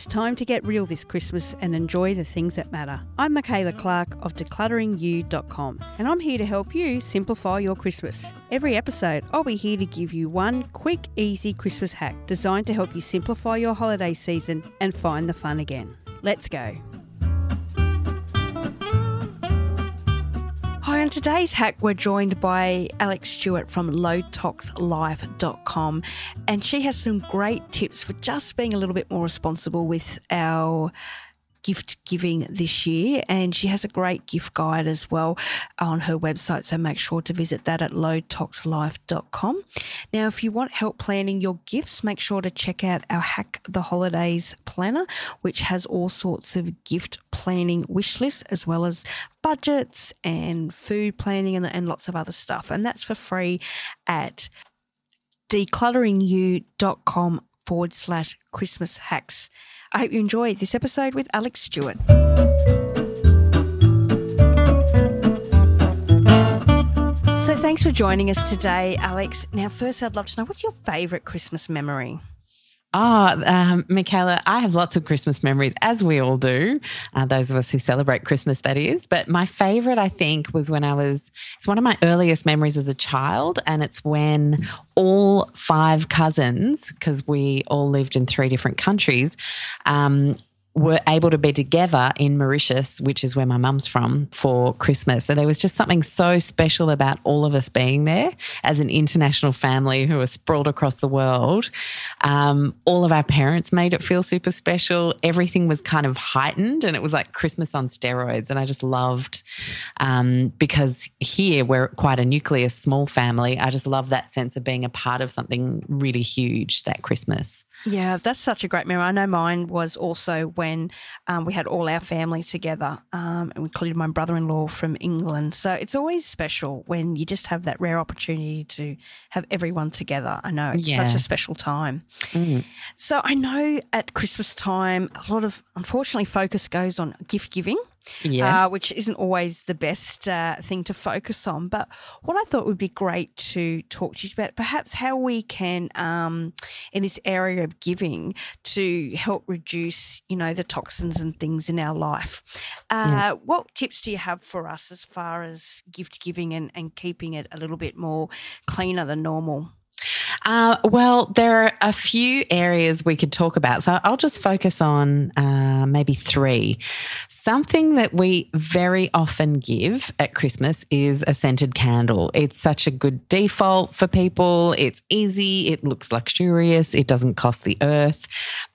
It's time to get real this Christmas and enjoy the things that matter. I'm Michaela Clark of declutteringyou.com, and I'm here to help you simplify your Christmas. Every episode, I'll be here to give you one quick, easy Christmas hack designed to help you simplify your holiday season and find the fun again. Let's go. Today's hack, we're joined by Alexx Stewart from lowtoxlife.com, and she has some great tips for just being a little bit more responsible with our gift giving this year. And she has a great gift guide as well on her website. So make sure to visit that at lowtoxlife.com. Now, if you want help planning your gifts, make sure to check out our Hack the Holidays planner, which has all sorts of gift planning wish lists as well as budgets and food planning and, and lots of other stuff. And that's for free at declutteringyou.com forward slash Christmas hacks. I hope you enjoy this episode with Alexx Stewart. So, thanks for joining us today, Alexx. Now, first, I'd love to know what's your favourite Christmas memory? Oh, um, Michaela, I have lots of Christmas memories, as we all do, uh, those of us who celebrate Christmas, that is. But my favorite, I think, was when I was, it's one of my earliest memories as a child. And it's when all five cousins, because we all lived in three different countries, um, were able to be together in Mauritius, which is where my mum's from, for Christmas. So there was just something so special about all of us being there as an international family who are sprawled across the world. Um, all of our parents made it feel super special. Everything was kind of heightened and it was like Christmas on steroids. And I just loved um, because here we're quite a nuclear small family. I just love that sense of being a part of something really huge that Christmas. Yeah, that's such a great memory. I know mine was also when um, we had all our family together, um, and included my brother-in-law from England. So it's always special when you just have that rare opportunity to have everyone together. I know it's yeah. such a special time. Mm. So I know at Christmas time, a lot of unfortunately focus goes on gift giving. Uh, yes. Uh, which isn't always the best uh, thing to focus on. But what I thought would be great to talk to you about, perhaps how we can, um, in this area of giving, to help reduce, you know, the toxins and things in our life. Uh, yeah. What tips do you have for us as far as gift giving and, and keeping it a little bit more cleaner than normal? Uh, well, there are a few areas we could talk about. So I'll just focus on uh, maybe three. Something that we very often give at Christmas is a scented candle. It's such a good default for people. It's easy, it looks luxurious, it doesn't cost the earth.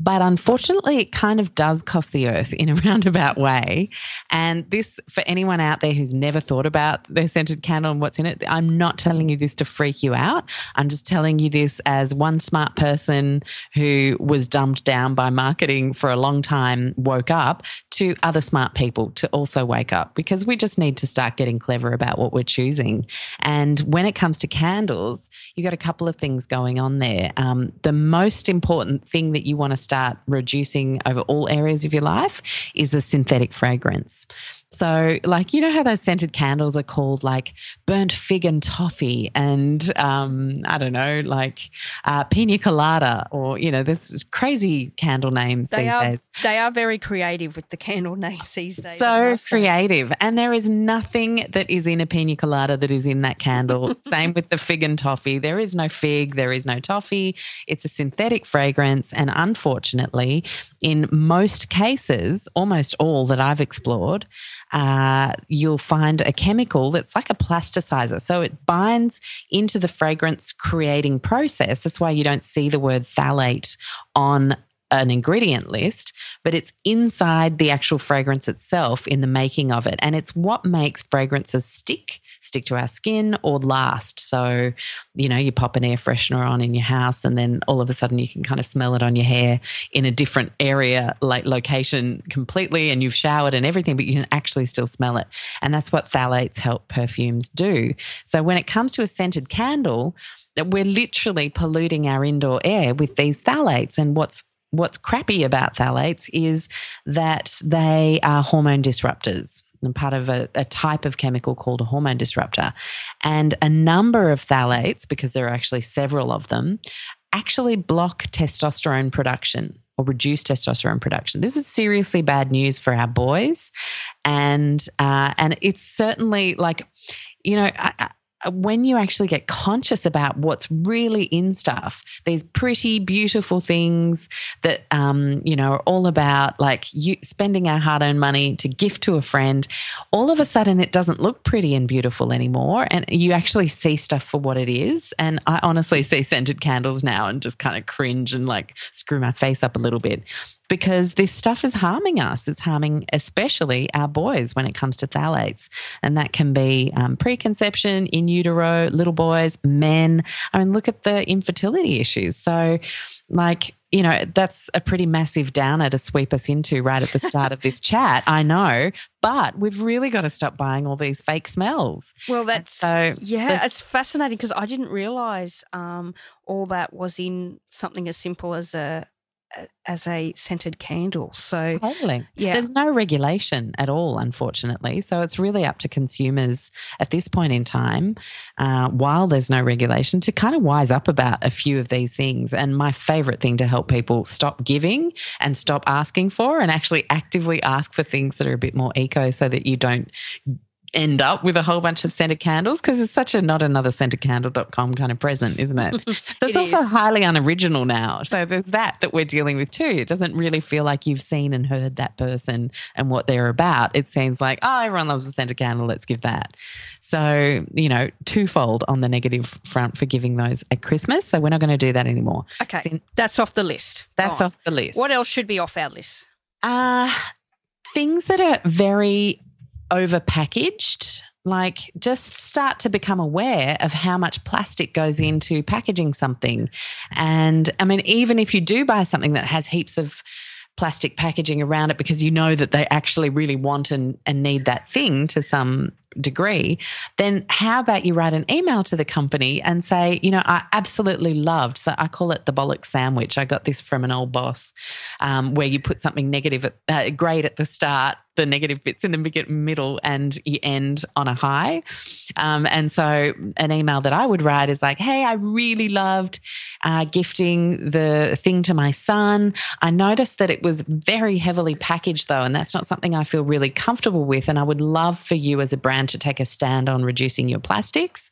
But unfortunately, it kind of does cost the earth in a roundabout way. And this, for anyone out there who's never thought about their scented candle and what's in it, I'm not telling you this to freak you out. I'm just telling you this as one smart person who was dumbed down by marketing for a long time woke up to other smart people to also wake up because we just need to start getting clever about what we're choosing. And when it comes to candles, you got a couple of things going on there. Um, the most important thing that you want to start reducing over all areas of your life is the synthetic fragrance. So, like, you know how those scented candles are called like burnt fig and toffee, and um, I don't know, like uh, pina colada, or you know, there's crazy candle names they these are, days. They are very creative with the candle names these days. So creative, and there is nothing that is in a pina colada that is in that candle. Same with the fig and toffee. There is no fig, there is no toffee. It's a synthetic fragrance, and unfortunately, in most cases, almost all that I've explored uh, you'll find a chemical that's like a plasticizer. So it binds into the fragrance creating process. That's why you don't see the word phthalate on an ingredient list, but it's inside the actual fragrance itself in the making of it. And it's what makes fragrances stick, stick to our skin or last. So, you know, you pop an air freshener on in your house and then all of a sudden you can kind of smell it on your hair in a different area, like location completely, and you've showered and everything, but you can actually still smell it. And that's what phthalates help perfumes do. So when it comes to a scented candle, we're literally polluting our indoor air with these phthalates. And what's what's crappy about phthalates is that they are hormone disruptors part of a, a, type of chemical called a hormone disruptor. And a number of phthalates, because there are actually several of them, actually block testosterone production. or reduce testosterone production. This is seriously bad news for our boys, and uh, and it's certainly like, you know, I, when you actually get conscious about what's really in stuff, these pretty beautiful things that um, you know are all about like you spending our hard-earned money to gift to a friend, all of a sudden it doesn't look pretty and beautiful anymore, and you actually see stuff for what it is. And I honestly see scented candles now and just kind of cringe and like screw my face up a little bit because this stuff is harming us. It's harming especially our boys when it comes to phthalates. And that can be um, preconception, in utero, little boys, men. I mean, look at the infertility issues. So, like, you know, that's a pretty massive downer to sweep us into right at the start of this chat. I know, but we've really got to stop buying all these fake smells. Well, that's so yeah, it's fascinating because I didn't realize um, all that was in something as simple as a as a scented candle. So totally, yeah. There's no regulation at all, unfortunately. So it's really up to consumers at this point in time, uh, while there's no regulation, to kind of wise up about a few of these things. And my favorite thing to help people stop giving and stop asking for, and actually actively ask for things that are a bit more eco, so that you don't end up with a whole bunch of scented candles because it's such a not another scentedcandle.com kind of present, isn't it? So it's it also is. highly unoriginal now. So there's that that we're dealing with too. It doesn't really feel like you've seen and heard that person and what they're about. It seems like, oh, everyone loves a scented candle. Let's give that. So, you know, twofold on the negative front for giving those at Christmas. So we're not going to do that anymore. Okay. that's off the list. That's off the list. What else should be off our list? Uh, things that are very overpackaged like just start to become aware of how much plastic goes into packaging something and i mean even if you do buy something that has heaps of plastic packaging around it because you know that they actually really want and, and need that thing to some degree, then how about you write an email to the company and say, you know, I absolutely loved, so I call it the bollock sandwich. I got this from an old boss um, where you put something negative, at, uh, great at the start, the negative bits in the middle, and you end on a high. Um, and so an email that I would write is like, hey, I really loved uh, gifting the thing to my son. I noticed that it was very heavily packaged though, and that's not something I feel really comfortable with. And I would love for you as a brand to take a stand on reducing your plastics.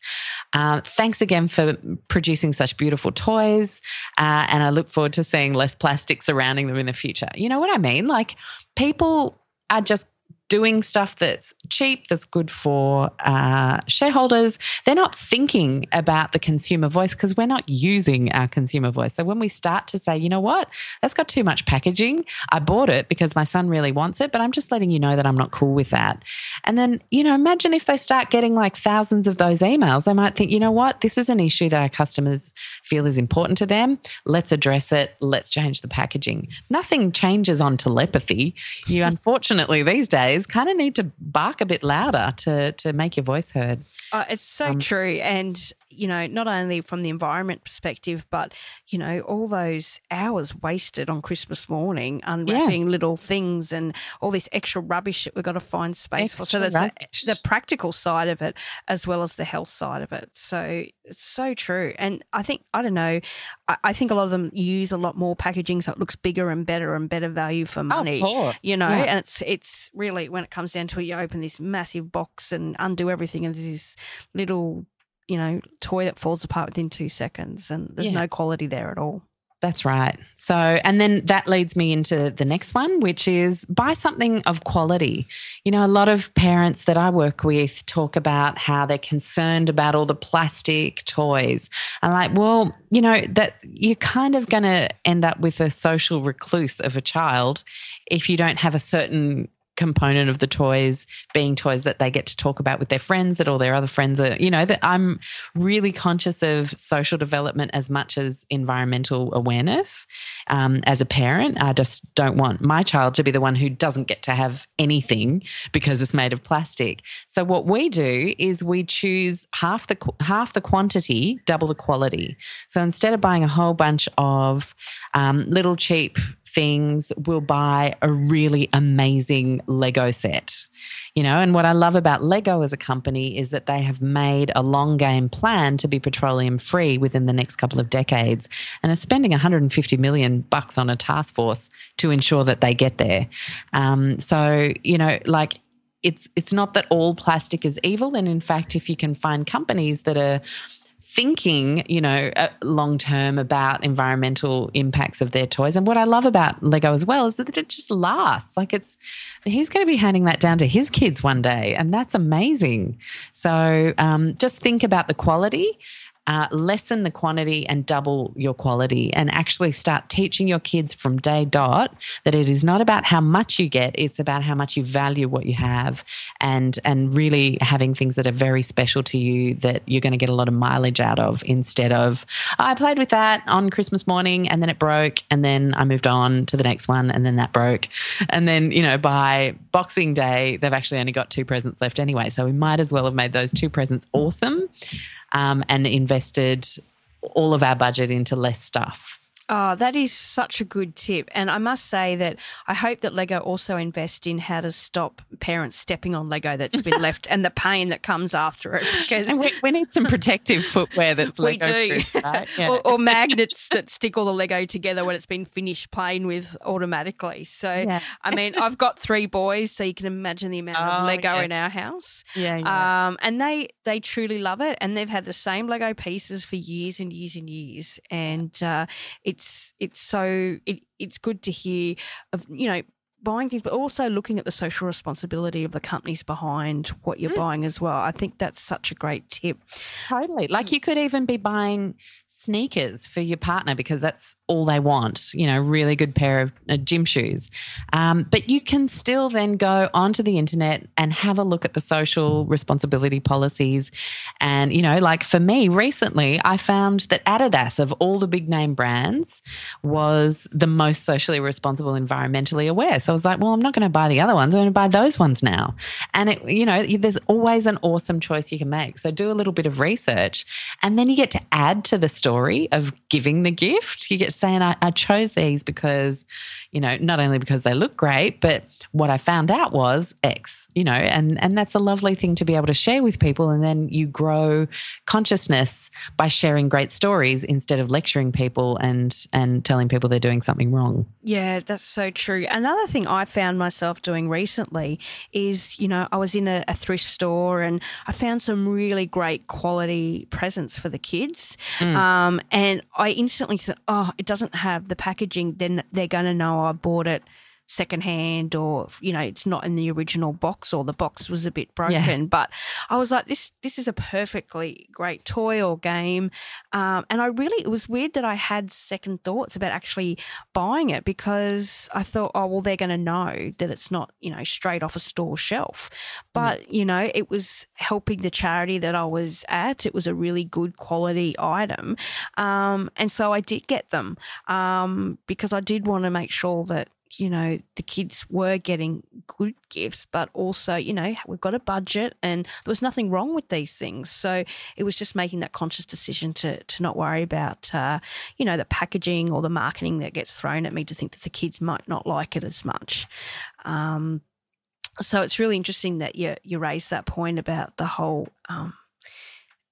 Uh, thanks again for producing such beautiful toys. Uh, and I look forward to seeing less plastic surrounding them in the future. You know what I mean? Like people are just doing stuff that's cheap, that's good for uh, shareholders. They're not thinking about the consumer voice because we're not using our consumer voice. So when we start to say, you know what, that's got too much packaging. I bought it because my son really wants it, but I'm just letting you know that I'm not cool with that. And then, you know, imagine if they start getting like thousands of those emails, they might think, you know what, this is an issue that our customers feel is important to them. Let's address it. Let's change the packaging. Nothing changes on telepathy. You unfortunately these days kind of need to bark a bit louder to to make your voice heard. Uh, it's so um, true, and you know, not only from the environment perspective, but you know, all those hours wasted on Christmas morning unwrapping yeah. little things and all this extra rubbish that we've got to find space extra for. So there's the, the, practical side of it as well as the health side of it. So it's so true, and I think I don't know, I, I think a lot of them use a lot more packaging so it looks bigger and better and better value for money. Oh, of course, you know, yeah. and it's it's really when it comes down to it, you open this massive box and undo everything, and there's this little you know, toy that falls apart within two seconds and there's yeah. no quality there at all. That's right. So, and then that leads me into the next one, which is buy something of quality. You know, a lot of parents that I work with talk about how they're concerned about all the plastic toys. I'm like, well, you know, that you're kind of going to end up with a social recluse of a child if you don't have a certain component of the toys being toys that they get to talk about with their friends that all their other friends are you know that i'm really conscious of social development as much as environmental awareness. Um, as a parent i just don't want my child to be the one who doesn't get to have anything because it's made of plastic. So what we do is we choose half the half the quantity double the quality. So instead of buying a whole bunch of um, little cheap things will buy a really amazing Lego set. You know, and what I love about Lego as a company is that they have made a long game plan to be petroleum free within the next couple of decades and are spending 150 million bucks on a task force to ensure that they get there. Um, so, you know, like it's it's not that all plastic is evil and in fact if you can find companies that are thinking, you know, uh, long term about environmental impacts of their toys. And what I love about Lego as well is that it just lasts. Like it's, he's going to be handing that down to his kids one day, and that's amazing. So um, just think about the quality uh, lessen the quantity and double your quality and actually start teaching your kids from day dot that it is not about how much you get it's about how much you value what you have and and really having things that are very special to you that you're going to get a lot of mileage out of instead of I played with that on Christmas morning and then it broke and then I moved on to the next one and then that broke. And then you know by Boxing Day they've actually only got two presents left anyway so we might as well have made those two presents awesome um, and invested all of our budget into less stuff. Oh, that is such a good tip. And I must say that I hope that Lego also invest in how to stop parents stepping on Lego that's been left and the pain that comes after it. Because we, we, need some protective footwear that's Lego. We do. Right? yeah. or, or, magnets that stick all the Lego together when it's been finished playing with automatically. So, yeah. I mean, I've got three boys, so you can imagine the amount oh, of Lego yeah. in our house. Yeah, yeah. Um, and they, they truly love it. And they've had the same Lego pieces for years and years and years. And uh, it's it's it's so it, it's good to hear of you know buying things, but also looking at the social responsibility of the companies behind what you're mm. buying as well. I think that's such a great tip. Totally. Like you could even be buying sneakers for your partner because that's all they want, you know, really good pair of uh, gym shoes. Um, but you can still then go onto the internet and have a look at the social responsibility policies. And, you know, like for me recently, I found that Adidas, of all the big name brands, was the most socially responsible, environmentally aware. So I was like, well, I'm not going to buy the other ones. I'm going to buy those ones now. And, it, you know, there's always an awesome choice you can make. So do a little bit of research and then you get to add to the story of giving the gift. You get to say, and I, I chose these because, you know, not only because they look great, but what I found out was X, you know, and, and that's a lovely thing to be able to share with people. And then you grow consciousness by sharing great stories instead of lecturing people and, and telling people they're doing something wrong. Yeah, that's so true. Another thing I found myself doing recently is, you know, I was in a, a thrift store and I found some really great quality presents for the kids. Mm. Um, and I instantly thought, oh, it doesn't have the packaging, then they're going to know I bought it secondhand or you know it's not in the original box or the box was a bit broken. Yeah. but i was like this this is a perfectly great toy or game. Um, and i really it was weird that i had second thoughts about actually buying it because i thought oh well they're going to know that it's not you know straight off a store shelf. But mm. you know it was helping the charity that i was at. It was a really good quality item. Um, and so i did get them um, because i did want to make sure that you know, the kids were getting good gifts, but also, you know, we've got a budget and there was nothing wrong with these things. So it was just making that conscious decision to, to not worry about, uh, you know, the packaging or the marketing that gets thrown at me to think that the kids might not like it as much. Um, so it's really interesting that you, you raised that point about the whole, um,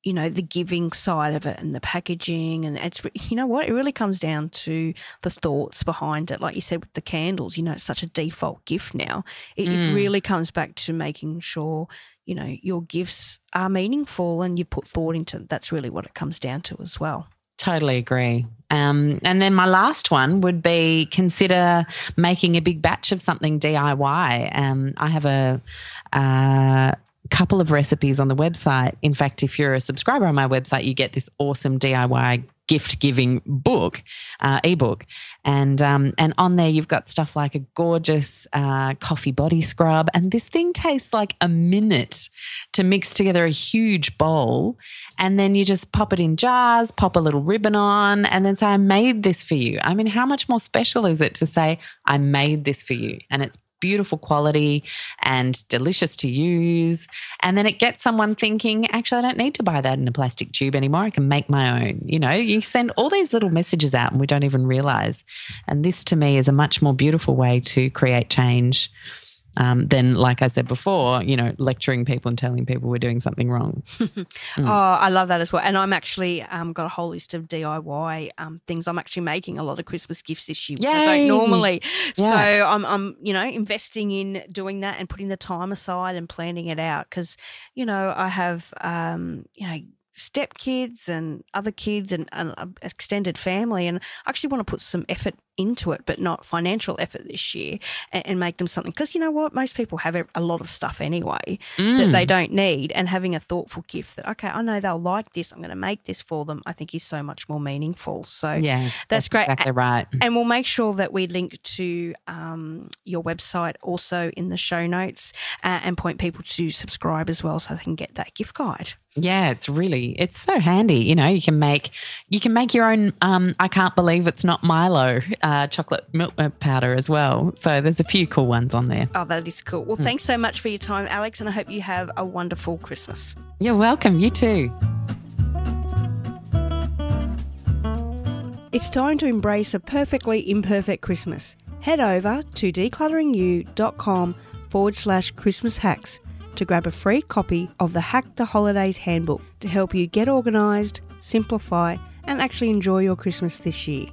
you know the giving side of it and the packaging and it's you know what it really comes down to the thoughts behind it like you said with the candles you know it's such a default gift now it, mm. it really comes back to making sure you know your gifts are meaningful and you put thought into it. that's really what it comes down to as well Totally agree. Um, and then my last one would be consider making a big batch of something DIY. Um, I have a, uh, couple of recipes on the website. In fact, if you're a subscriber on my website, you get this awesome DIY gift giving book, uh, ebook, and um, and on there you've got stuff like a gorgeous uh, coffee body scrub, and this thing tastes like a minute to mix together a huge bowl, and then you just pop it in jars, pop a little ribbon on, and then say, "I made this for you." I mean, how much more special is it to say, "I made this for you," and it's beautiful quality and delicious to use. And then it gets someone thinking, actually, I don't need to buy that in a plastic tube anymore. I can make my own. You know, you send all these little messages out and we don't even realize. And this to me is a much more beautiful way to create change um, than, like I said before, you know, lecturing people and telling people we're doing something wrong. mm. Oh, I love that as well. And I'm actually um, got a whole list of DIY um, things. I'm actually making a lot of Christmas gifts this year, which Yay. I don't normally. Yeah. So I'm, I'm, you know, investing in doing that and putting the time aside and planning it out because, you know, I have, um, you know stepkids and other kids and, and extended family. And I actually want to put some effort into it, but not financial effort this year and, and make them something. Because you know what? Most people have a lot of stuff anyway mm. that they mm. don't need. And having a thoughtful gift that, okay, I know they'll like this. I'm going to make this for them, I think is so much more meaningful. So yeah, that's, that's great. Exactly right. And we'll make sure that we link to um, your website also in the show notes uh, and point people to subscribe as well so they can get that gift guide. Yeah, it's really it's so handy. You know, you can make you can make your own. Um, I can't believe it's not Milo uh, chocolate milk powder as well. So there's a few cool ones on there. Oh, that is cool. Well, mm. thanks so much for your time, Alexx, and I hope you have a wonderful Christmas. You're welcome. You too. It's time to embrace a perfectly imperfect Christmas. Head over to declutteringyou.com forward slash Christmas hacks to grab a free copy of the Hack the Holidays Handbook to help you get organised, simplify, and actually enjoy your Christmas this year.